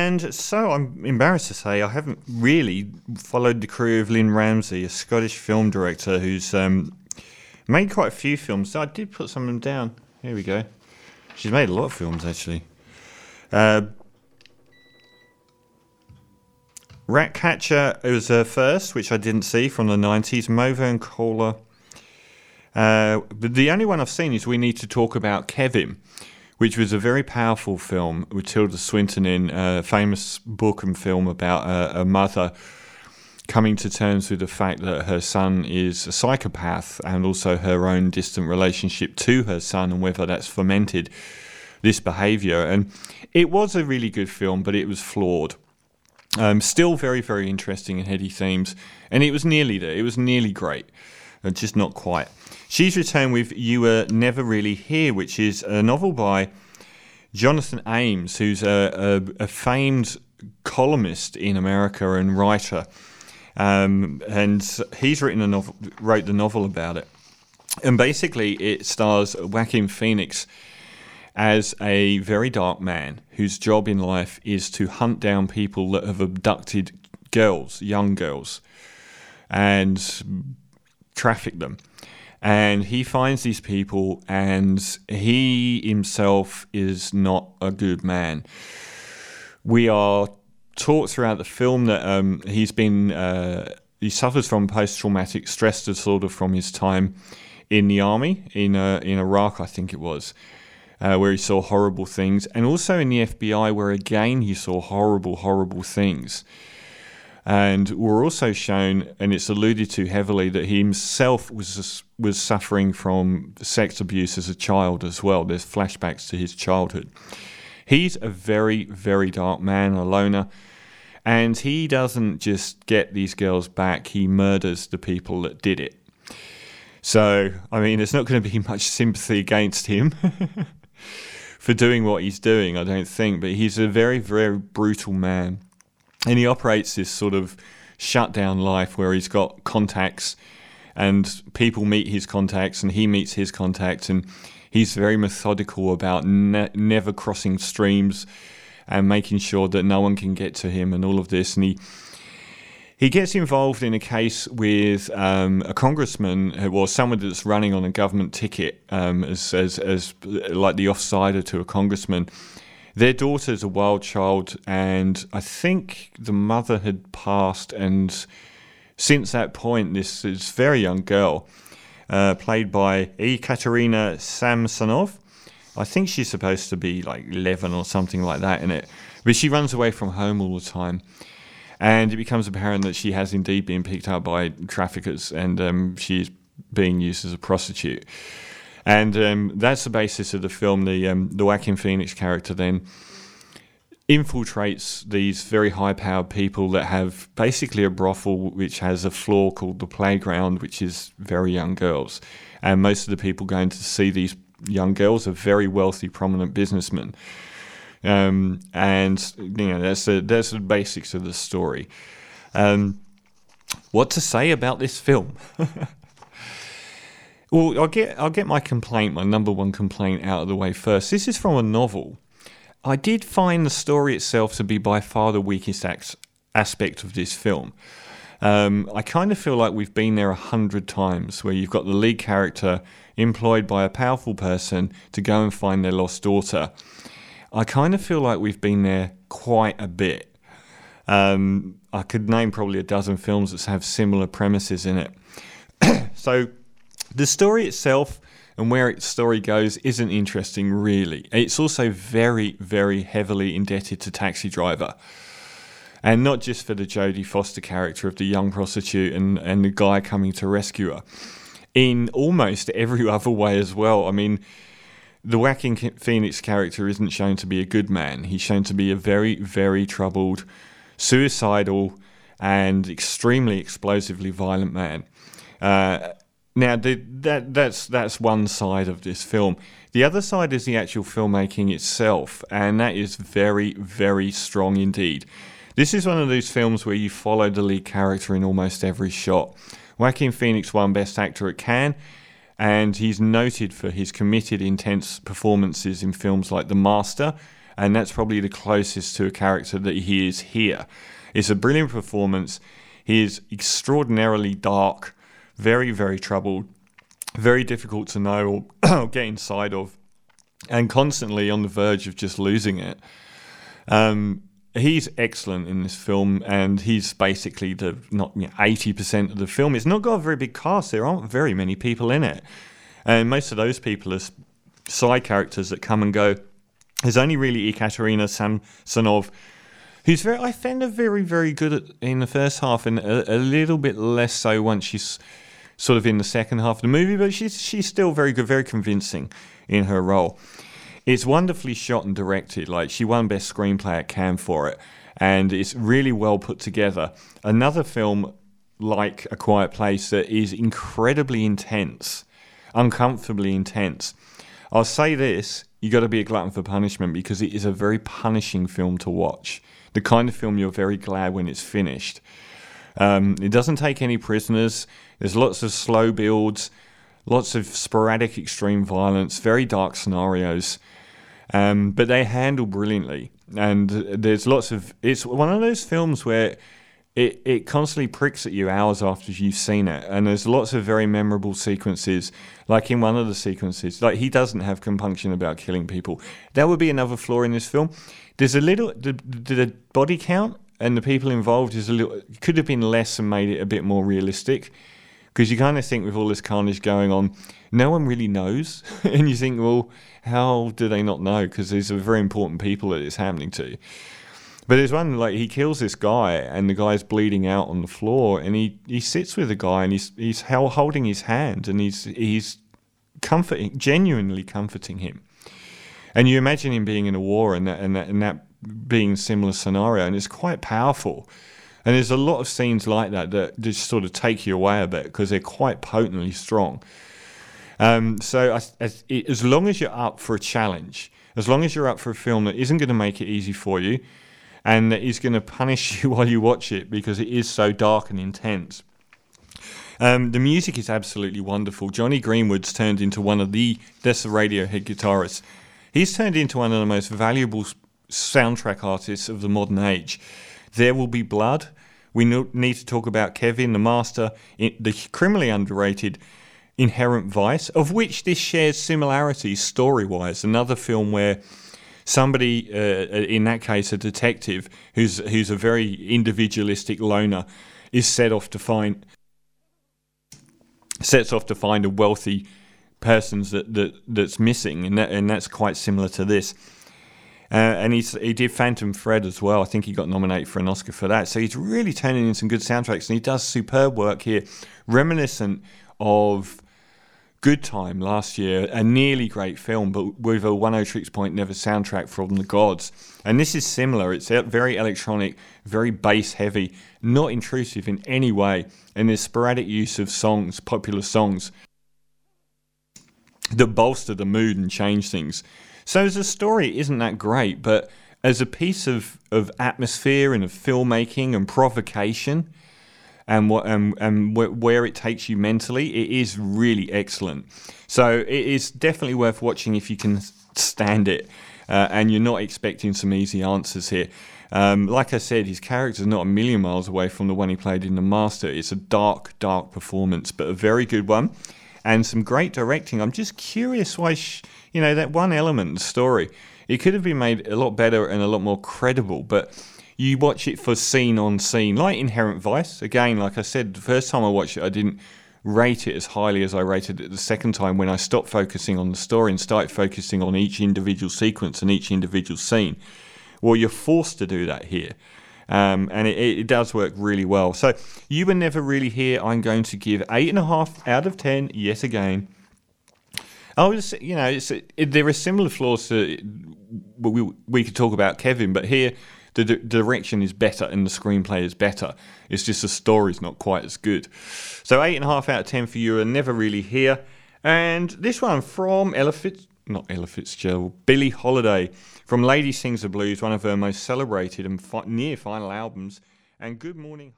And so I'm embarrassed to say I haven't really followed the career of Lynne Ramsay, a Scottish film director who's um, made quite a few films. I did put some of them down. Here we go. She's made a lot of films actually. Uh, Ratcatcher was her first, which I didn't see from the 90s. Morvern Callar. Uh, but the only one I've seen is We Need to Talk About Kevin, which was a very powerful film with Tilda Swinton in a famous book and film about a, a mother coming to terms with the fact that her son is a psychopath and also her own distant relationship to her son and whether that's fomented this behavior. And it was a really good film, but it was flawed. Um, still very, very interesting and heady themes. And it was nearly there. It was nearly great, uh, just not quite. She's returned with You Were Never Really Here, which is a novel by Jonathan Ames, who's a, a, a famed columnist in America and writer. Um, and he's written a novel, wrote the novel about it. And basically, it stars Joaquin Phoenix as a very dark man whose job in life is to hunt down people that have abducted girls, young girls, and traffic them. And he finds these people, and he himself is not a good man. We are taught throughout the film that um, he's been uh, he suffers from post traumatic stress disorder from his time in the army in uh, in Iraq, I think it was uh, where he saw horrible things, and also in the FBI, where again he saw horrible, horrible things. And we're also shown, and it's alluded to heavily, that he himself was was suffering from sex abuse as a child as well. There's flashbacks to his childhood. He's a very, very dark man, a loner, and he doesn't just get these girls back; he murders the people that did it. So, I mean, there's not going to be much sympathy against him. for doing what he's doing, I don't think. But he's a very, very brutal man. And he operates this sort of shutdown life where he's got contacts and people meet his contacts and he meets his contacts. And he's very methodical about ne- never crossing streams and making sure that no one can get to him and all of this. And he he gets involved in a case with um, a congressman, or someone that's running on a government ticket um, as, as, as like the offsider to a congressman. Their daughter is a wild child, and I think the mother had passed. And since that point, this, very young girl, uh, played by Ekaterina Samsonov, I think she's supposed to be like 11 or something like that in it. But she runs away from home all the time and it becomes apparent that she has indeed been picked up by traffickers and um, being used as a prostitute. And um, that's the basis of the film. The um, the Joaquin Phoenix character then infiltrates these very high powered people that have basically a brothel which has a floor called the playground, which is very young girls. And most of the people going to see these young girls are very wealthy, prominent businessmen. Um, and you know that's the that's the basics of the story. Um, what to say about this film? well, I'll get I'll get my complaint, my number one complaint, out of the way first. This is from a novel. I did find the story itself to be by far the weakest aspect of this film. Um, I kind of feel like we've been there a hundred times, where you've got the lead character employed by a powerful person to go and find their lost daughter, I kind of feel like we've been there quite a bit. Um, I could name probably a dozen films that have similar premises in it. so the story itself and where its story goes isn't interesting, really. It's also very, very heavily indebted to Taxi Driver. And not just for the Jodie Foster character of the young prostitute and, and the guy coming to rescue her. In almost every other way as well. I mean, the Joaquin Phoenix character isn't shown to be a good man. He's shown to be a very, very troubled, suicidal, and extremely explosively violent man. Uh, now, the, that that's that's one side of this film. The other side is the actual filmmaking itself, and that is very, very strong indeed. This is one of those films where you follow the lead character in almost every shot. Joaquin Phoenix won Best Actor at Cannes and he's noted for his committed, intense performances in films like The Master and that's probably the closest to a character that he is here. It's a brilliant performance. He is extraordinarily dark, very, very troubled, very difficult to know or get inside of, and constantly on the verge of just losing it. Um, he's excellent in this film, and he's basically the not eighty percent of the film. It's not got a very big cast. There aren't very many people in it, and most of those people are side characters that come and go. There's only really Ekaterina Samsonov, who's very, I found her very, very good at, in the first half, and a, a, little bit less so once she's sort of in the second half of the movie. But she's she's still very good, very convincing in her role. It's wonderfully shot and directed. Like she won Best Screenplay at Cannes for it, and it's really well put together. Another film like A Quiet Place that is incredibly intense, uncomfortably intense. I'll say this: you got to be a glutton for punishment because it is a very punishing film to watch. The kind of film you're very glad when it's finished. Um, it doesn't take any prisoners. There's lots of slow builds, lots of sporadic extreme violence, very dark scenarios. Um, but they handle brilliantly. And there's lots of. It's one of those films where it, it constantly pricks at you hours after you've seen it. And there's lots of very memorable sequences. Like in one of the sequences, like he doesn't have compunction about killing people. That would be another flaw in this film. There's a little. The, the body count and the people involved is a little. Could have been less and made it a bit more realistic. Because you kind of think with all this carnage going on, no one really knows. and you think, well, how do they not know? Because these are very important people that it's happening to. But there's one like he kills this guy, and the guy's bleeding out on the floor, and he, he sits with the guy, and he's he's holding his hand, and he's he's comforting, genuinely comforting him. And you imagine him being in a war, and that and that, and that being similar scenario, and it's quite powerful. And there's a lot of scenes like that that just sort of take you away a bit because they're quite potently strong. Um, so as, as, as long as you're up for a challenge, as long as you're up for a film that isn't going to make it easy for you, and that is going to punish you while you watch it because it is so dark and intense. Um, the music is absolutely wonderful. Jonny Greenwood's turned into one of the that's the Radiohead guitarist. He's turned into one of the most valuable soundtrack artists of the modern age. There will be blood. We need to talk about Kevin, the master, the criminally underrated Inherent Vice, of which this shares similarities story wise. Another film where somebody, uh, in that case, a detective who's who's a very individualistic loner, is set off to find sets off to find a wealthy person's that, that that's missing, and that, and that's quite similar to this. And he's, he did Phantom Thread as well. I think he got nominated for an Oscar for that. So he's really turning in some good soundtracks, and he does superb work here, reminiscent of Good Time last year, a nearly great film, but with a Oneohtrix Point Never soundtrack from the gods. And this is similar. It's very electronic, very bass heavy, not intrusive in any way, and there's sporadic use of songs, popular songs, that bolster the mood and change things. So as a story, it isn't that great, but as a piece of, of atmosphere and of filmmaking and provocation, and what and, and where it takes you mentally, it is really excellent. So it is definitely worth watching if you can stand it, uh, and you're not expecting some easy answers here. Um, like I said, his character is not a million miles away from the one he played in The Master. It's a dark, dark performance, but a very good one, and some great directing. I'm just curious why, sh- you know, that one element, the story, it could have been made a lot better and a lot more credible, but you watch it for scene on scene, like Inherent Vice. Again, like I said, the first time I watched it, I didn't rate it as highly as I rated it the second time when I stopped focusing on the story and started focusing on each individual sequence and each individual scene. Well, you're forced to do that here. Um, and it, it, does work really well. So you were never really here. I'm going to give eight and a half out of ten yet again. I was, you know, it, there are similar flaws to we we could talk about Kevin, but here the d- direction is better and the screenplay is better. It's just the story's not quite as good. So eight and a half out of ten for you are never really here. And this one from Ella Fitz, not Ella Fitzgerald, Billie Holiday from Lady Sings the Blues, one of her most celebrated and fi- near final albums. And Good Morning.